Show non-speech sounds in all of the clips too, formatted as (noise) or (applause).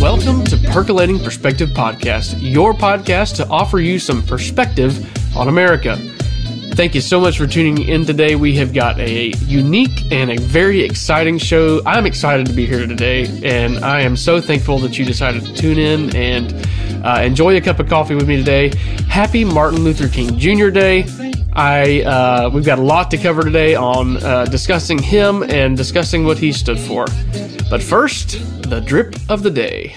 Welcome to Percolating Perspective Podcast, your podcast to offer you some perspective on America. Thank you so much for tuning in today. We have got a unique and a very exciting show. I'm excited to be here today, and I am so thankful that you decided to tune in and uh, enjoy a cup of coffee with me today. Happy Martin Luther King Jr. Day. I uh, we've got a lot to cover today on uh, discussing him and discussing what he stood for. But first, the drip of the day.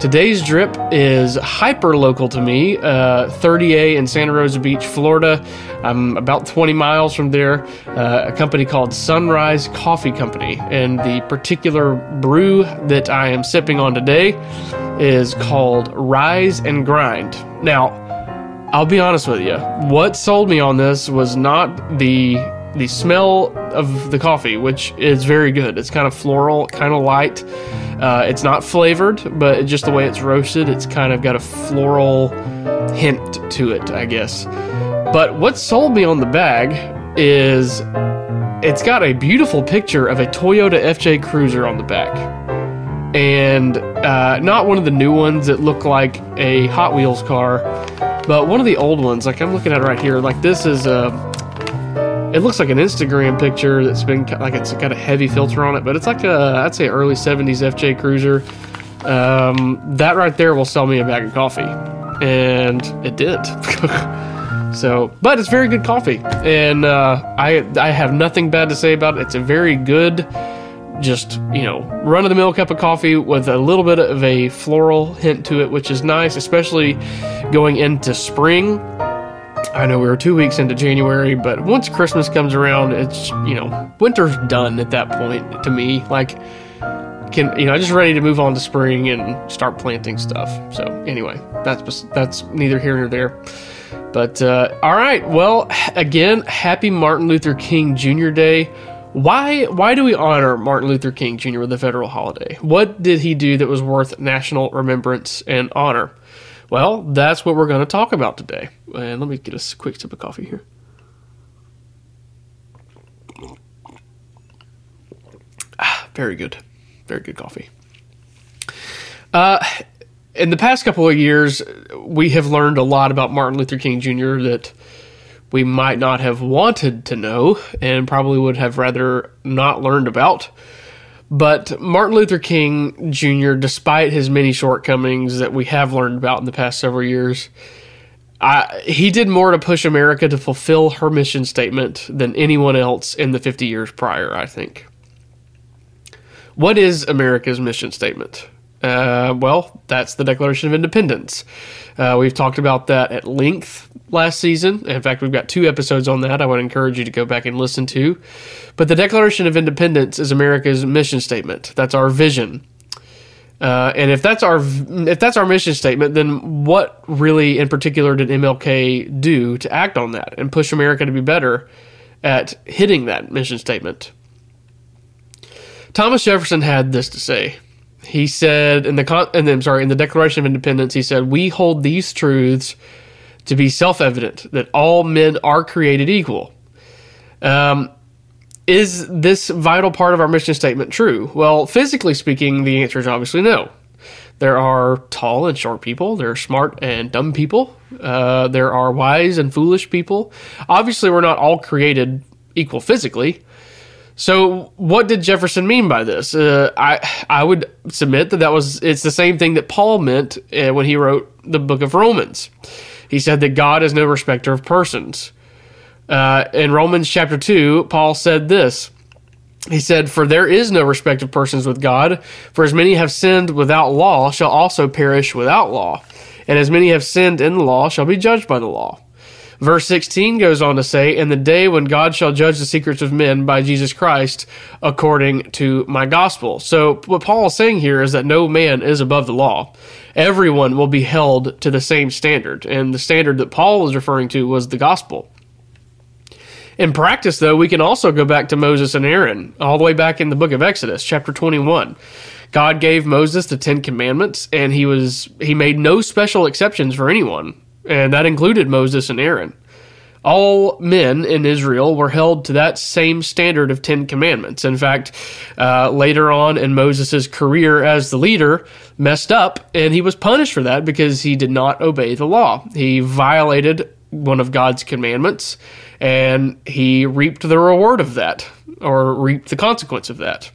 Today's drip is hyper local to me, uh, 30A in Santa Rosa Beach, Florida. I'm about 20 miles from there. Uh, a company called Sunrise Coffee Company. And the particular brew that I am sipping on today is called Rise and Grind. Now, I'll be honest with you. What sold me on this was not the the smell of the coffee, which is very good. It's kind of floral, kind of light. Uh, it's not flavored, but just the way it's roasted, it's kind of got a floral hint to it, I guess. But what sold me on the bag is it's got a beautiful picture of a Toyota FJ Cruiser on the back. And uh, not one of the new ones that look like a Hot Wheels car, but one of the old ones. Like I'm looking at it right here. Like this is a it looks like an Instagram picture that's been like it's got a heavy filter on it, but it's like a I'd say early '70s FJ Cruiser. Um, that right there will sell me a bag of coffee, and it did. (laughs) so, but it's very good coffee, and uh, I I have nothing bad to say about it. It's a very good, just you know, run of the mill cup of coffee with a little bit of a floral hint to it, which is nice, especially going into spring I know we were two weeks into January, but once Christmas comes around, it's you know winter's done at that point to me. Like, can you know I'm just ready to move on to spring and start planting stuff. So anyway, that's that's neither here nor there. But uh, all right, well, again, happy Martin Luther King Jr. Day. Why why do we honor Martin Luther King Jr. with a federal holiday? What did he do that was worth national remembrance and honor? Well, that's what we're going to talk about today. And let me get a quick sip of coffee here. Ah, very good. Very good coffee. Uh, in the past couple of years, we have learned a lot about Martin Luther King Jr. that we might not have wanted to know and probably would have rather not learned about. But Martin Luther King Jr., despite his many shortcomings that we have learned about in the past several years, I, he did more to push America to fulfill her mission statement than anyone else in the 50 years prior, I think. What is America's mission statement? Uh, well, that's the Declaration of Independence. Uh, we've talked about that at length last season. In fact, we've got two episodes on that I would encourage you to go back and listen to. But the Declaration of Independence is America's mission statement. That's our vision. Uh, and if that's our if that's our mission statement, then what really in particular did MLK do to act on that and push America to be better at hitting that mission statement? Thomas Jefferson had this to say he said in the con- and I'm sorry in the Declaration of Independence he said we hold these truths to be self-evident that all men are created equal. Um, is this vital part of our mission statement true? Well, physically speaking, the answer is obviously no. There are tall and short people. There are smart and dumb people. Uh, there are wise and foolish people. Obviously, we're not all created equal physically. So, what did Jefferson mean by this? Uh, I I would submit that that was it's the same thing that Paul meant uh, when he wrote the book of Romans. He said that God is no respecter of persons. Uh, in Romans chapter two, Paul said this. He said, "For there is no respect of persons with God. For as many have sinned without law shall also perish without law, and as many have sinned in the law shall be judged by the law." Verse 16 goes on to say, In the day when God shall judge the secrets of men by Jesus Christ according to my gospel. So, what Paul is saying here is that no man is above the law. Everyone will be held to the same standard. And the standard that Paul was referring to was the gospel. In practice, though, we can also go back to Moses and Aaron, all the way back in the book of Exodus, chapter 21. God gave Moses the Ten Commandments, and he was he made no special exceptions for anyone, and that included Moses and Aaron. All men in Israel were held to that same standard of Ten Commandments. In fact, uh, later on in Moses' career as the leader, messed up, and he was punished for that because he did not obey the law. He violated one of God's commandments, and he reaped the reward of that, or reaped the consequence of that.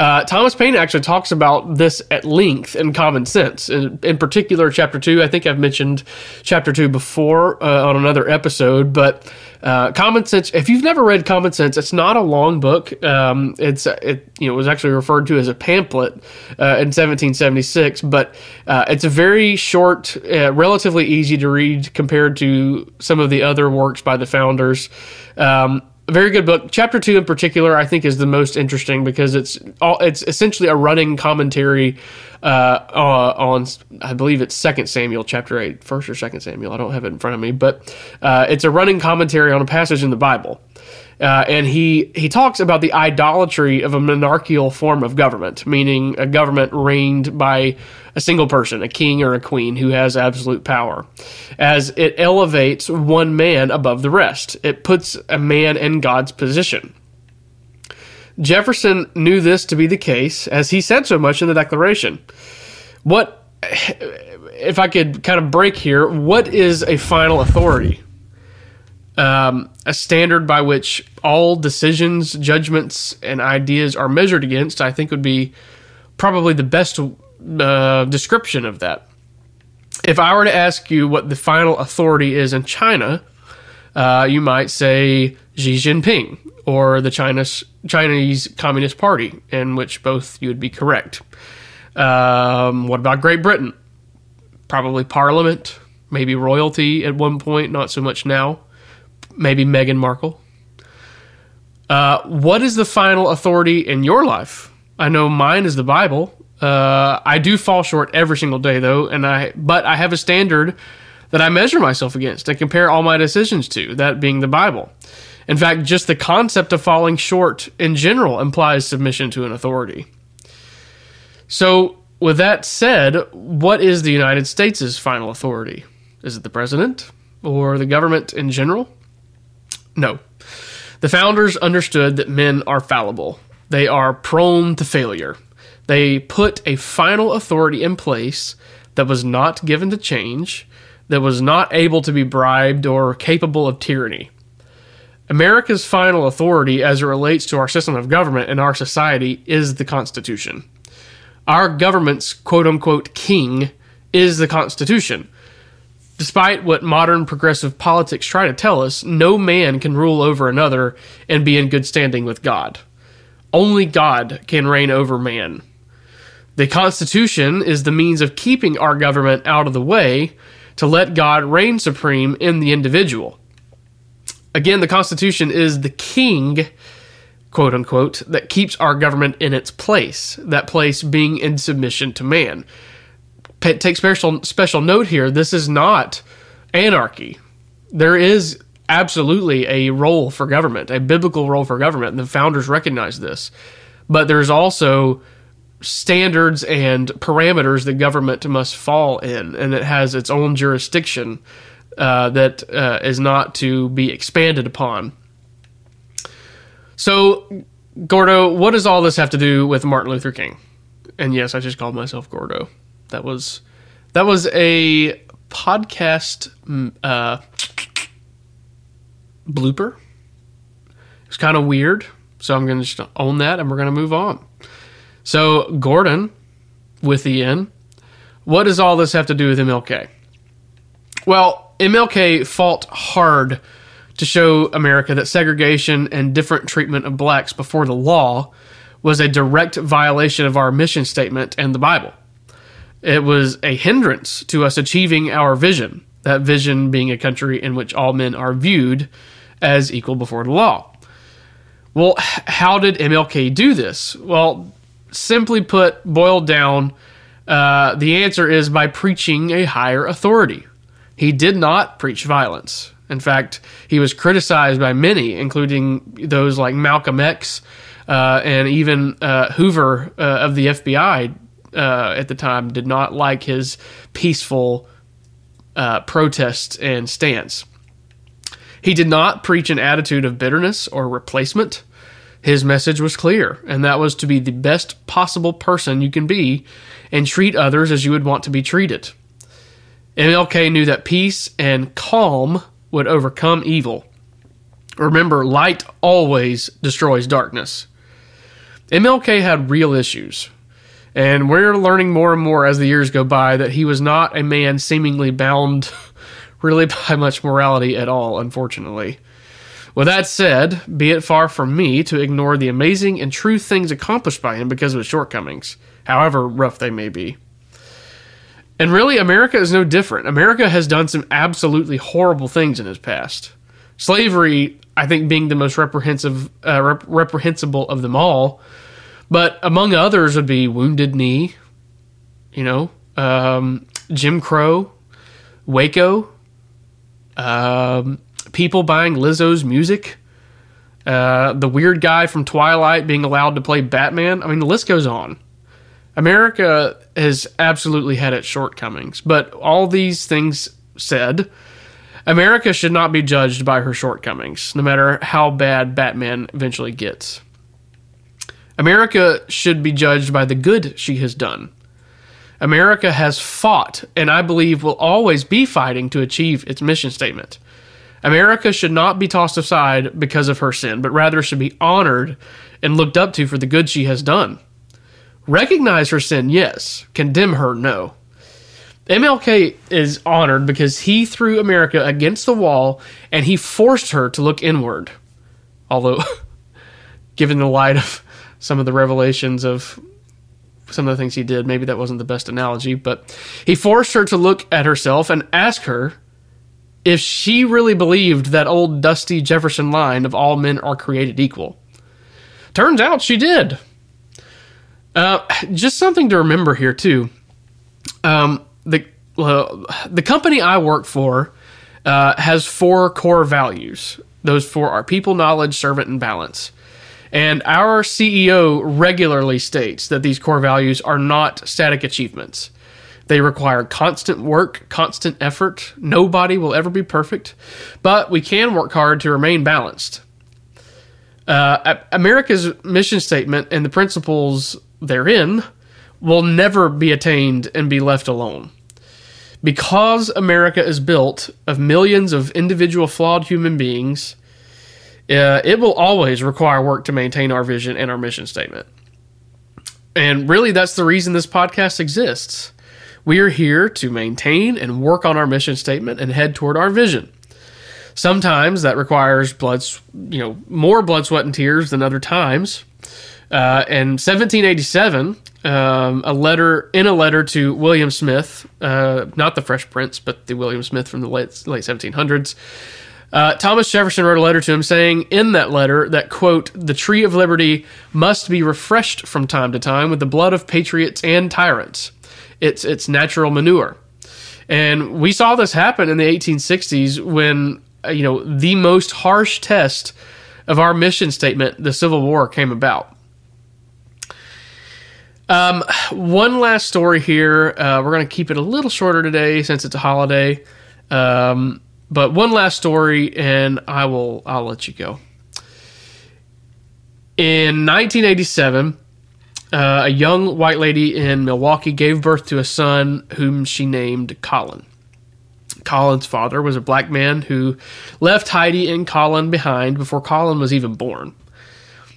Uh, Thomas Paine actually talks about this at length in Common Sense. In, in particular, chapter two. I think I've mentioned chapter two before uh, on another episode, but uh, Common Sense. If you've never read Common Sense, it's not a long book. Um, it's it you know was actually referred to as a pamphlet uh, in 1776, but uh, it's a very short, relatively easy to read compared to some of the other works by the founders. Um, a very good book. Chapter two, in particular, I think is the most interesting because it's all it's essentially a running commentary uh, uh, on I believe it's Second Samuel chapter eight, first or Second Samuel. I don't have it in front of me, but uh, it's a running commentary on a passage in the Bible. Uh, and he he talks about the idolatry of a monarchical form of government, meaning a government reigned by a single person, a king or a queen who has absolute power, as it elevates one man above the rest. It puts a man in God's position. Jefferson knew this to be the case, as he said so much in the Declaration. What, (sighs) if I could kind of break here, what is a final authority? Um, a standard by which all decisions, judgments, and ideas are measured against, I think would be probably the best uh, description of that. If I were to ask you what the final authority is in China, uh, you might say Xi Jinping or the China's, Chinese Communist Party, in which both you would be correct. Um, what about Great Britain? Probably Parliament, maybe royalty at one point, not so much now maybe Meghan Markle. Uh, what is the final authority in your life? I know mine is the Bible. Uh, I do fall short every single day, though, and I but I have a standard that I measure myself against and compare all my decisions to. That being the Bible. In fact, just the concept of falling short in general implies submission to an authority. So, with that said, what is the United States' final authority? Is it the president or the government in general? No. The founders understood that men are fallible, they are prone to failure. They put a final authority in place that was not given to change, that was not able to be bribed or capable of tyranny. America's final authority as it relates to our system of government and our society is the Constitution. Our government's quote unquote king is the Constitution. Despite what modern progressive politics try to tell us, no man can rule over another and be in good standing with God. Only God can reign over man. The Constitution is the means of keeping our government out of the way to let God reign supreme in the individual. Again, the Constitution is the king, quote unquote, that keeps our government in its place, that place being in submission to man take special special note here. This is not anarchy. There is absolutely a role for government, a biblical role for government, and the founders recognize this. But there's also standards and parameters that government must fall in, and it has its own jurisdiction uh, that uh, is not to be expanded upon. So, Gordo, what does all this have to do with Martin Luther King? And yes, I just called myself Gordo. That was that was a podcast mm, uh, blooper. It was kind of weird, so I'm going to just own that, and we're going to move on. So Gordon, with the N, what does all this have to do with MLK? Well, MLK fought hard to show America that segregation and different treatment of blacks before the law was a direct violation of our mission statement and the Bible. It was a hindrance to us achieving our vision, that vision being a country in which all men are viewed as equal before the law. Well, how did MLK do this? Well, simply put, boiled down, uh, the answer is by preaching a higher authority. He did not preach violence. In fact, he was criticized by many, including those like Malcolm X uh, and even uh, Hoover uh, of the FBI uh, at the time did not like his peaceful uh, protest and stance. He did not preach an attitude of bitterness or replacement. His message was clear, and that was to be the best possible person you can be and treat others as you would want to be treated. MLK knew that peace and calm would overcome evil. Remember, light always destroys darkness. MLK had real issues, and we're learning more and more as the years go by that he was not a man seemingly bound (laughs) really by much morality at all, unfortunately. With that said, be it far from me to ignore the amazing and true things accomplished by him because of his shortcomings, however rough they may be. And really, America is no different. America has done some absolutely horrible things in its past. Slavery, I think, being the most reprehensible, uh, rep- reprehensible of them all, but among others would be Wounded Knee, you know, um, Jim Crow, Waco, um, people buying Lizzo's music, uh, the weird guy from Twilight being allowed to play Batman. I mean, the list goes on. America has absolutely had its shortcomings, but all these things said, America should not be judged by her shortcomings, no matter how bad Batman eventually gets. America should be judged by the good she has done. America has fought, and I believe will always be fighting to achieve its mission statement. America should not be tossed aside because of her sin, but rather should be honored and looked up to for the good she has done. Recognize her sin, yes. Condemn her, no. MLK is honored because he threw America against the wall and he forced her to look inward. Although, (laughs) given the light of some of the revelations of some of the things he did, maybe that wasn't the best analogy, but he forced her to look at herself and ask her if she really believed that old dusty Jefferson line of all men are created equal. Turns out she did. Uh, just something to remember here too. Um, the uh, the company I work for uh, has four core values. Those four are people, knowledge, servant, and balance. And our CEO regularly states that these core values are not static achievements. They require constant work, constant effort. Nobody will ever be perfect, but we can work hard to remain balanced. Uh, America's mission statement and the principles therein will never be attained and be left alone. Because America is built of millions of individual flawed human beings, uh, it will always require work to maintain our vision and our mission statement. And really, that's the reason this podcast exists. We are here to maintain and work on our mission statement and head toward our vision. Sometimes that requires blood, you know, more blood, sweat, and tears than other times. Uh, in 1787, um, a letter in a letter to William Smith, uh, not the Fresh Prince, but the William Smith from the late late 1700s. Uh, Thomas Jefferson wrote a letter to him saying in that letter that, quote, the tree of liberty must be refreshed from time to time with the blood of patriots and tyrants. It's, it's natural manure. And we saw this happen in the 1860s when, uh, you know, the most harsh test of our mission statement, the Civil War, came about. Um, one last story here. Uh, we're going to keep it a little shorter today since it's a holiday. Um, but one last story, and I will I'll let you go. In 1987, uh, a young white lady in Milwaukee gave birth to a son whom she named Colin. Colin's father was a black man who left Heidi and Colin behind before Colin was even born.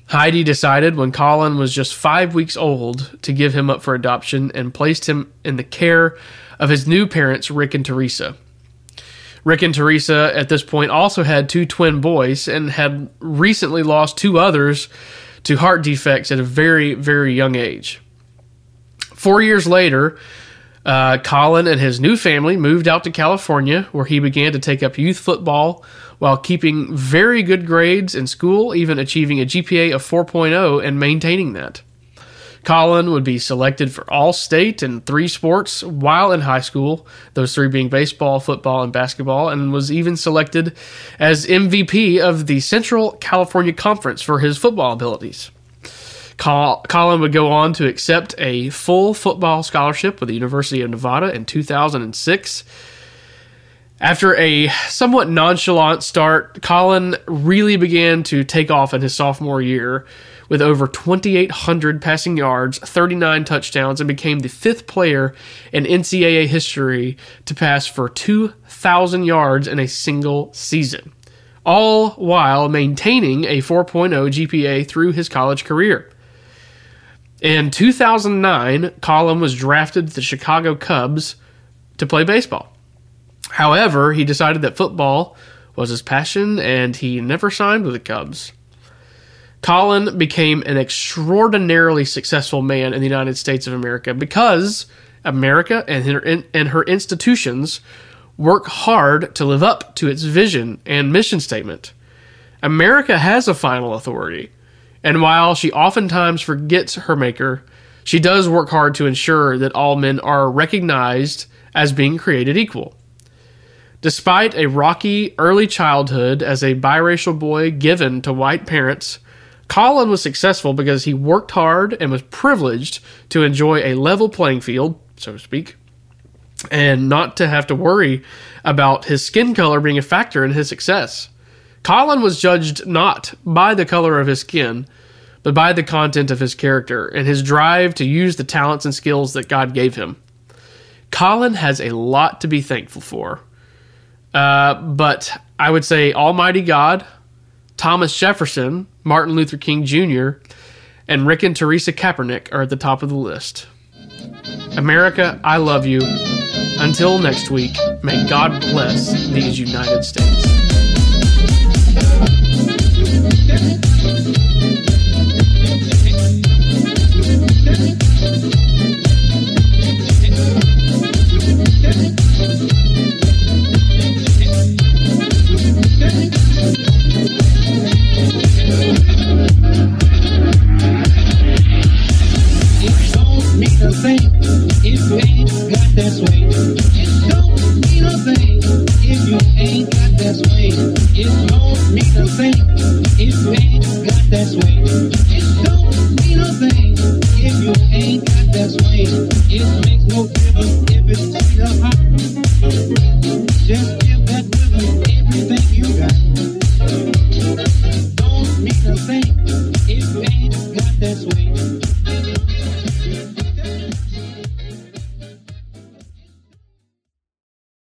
Heidi decided when Colin was just five weeks old to give him up for adoption and placed him in the care of his new parents, Rick and Teresa. Rick and Teresa at this point also had two twin boys and had recently lost two others to heart defects at a very, very young age. Four years later, uh, Colin and his new family moved out to California, where he began to take up youth football while keeping very good grades in school, even achieving a GPA of 4.0 and maintaining that. Colin would be selected for all state in three sports while in high school, those three being baseball, football, and basketball, and was even selected as MVP of the Central California Conference for his football abilities. Colin would go on to accept a full football scholarship with the University of Nevada in 2006. After a somewhat nonchalant start, Colin really began to take off in his sophomore year with over 2,800 passing yards, 39 touchdowns, and became the fifth player in NCAA history to pass for 2,000 yards in a single season, all while maintaining a 4.0 GPA through his college career. In 2009, Colin was drafted to the Chicago Cubs to play baseball. However, he decided that football was his passion and he never signed with the Cubs. Colin became an extraordinarily successful man in the United States of America because America and her, and her institutions work hard to live up to its vision and mission statement. America has a final authority, and while she oftentimes forgets her maker, she does work hard to ensure that all men are recognized as being created equal. Despite a rocky early childhood as a biracial boy given to white parents, Colin was successful because he worked hard and was privileged to enjoy a level playing field, so to speak, and not to have to worry about his skin color being a factor in his success. Colin was judged not by the color of his skin, but by the content of his character and his drive to use the talents and skills that God gave him. Colin has a lot to be thankful for. Uh, but I would say Almighty God, Thomas Jefferson, Martin Luther King Jr., and Rick and Teresa Kaepernick are at the top of the list. America, I love you. Until next week, may God bless these United States. this way.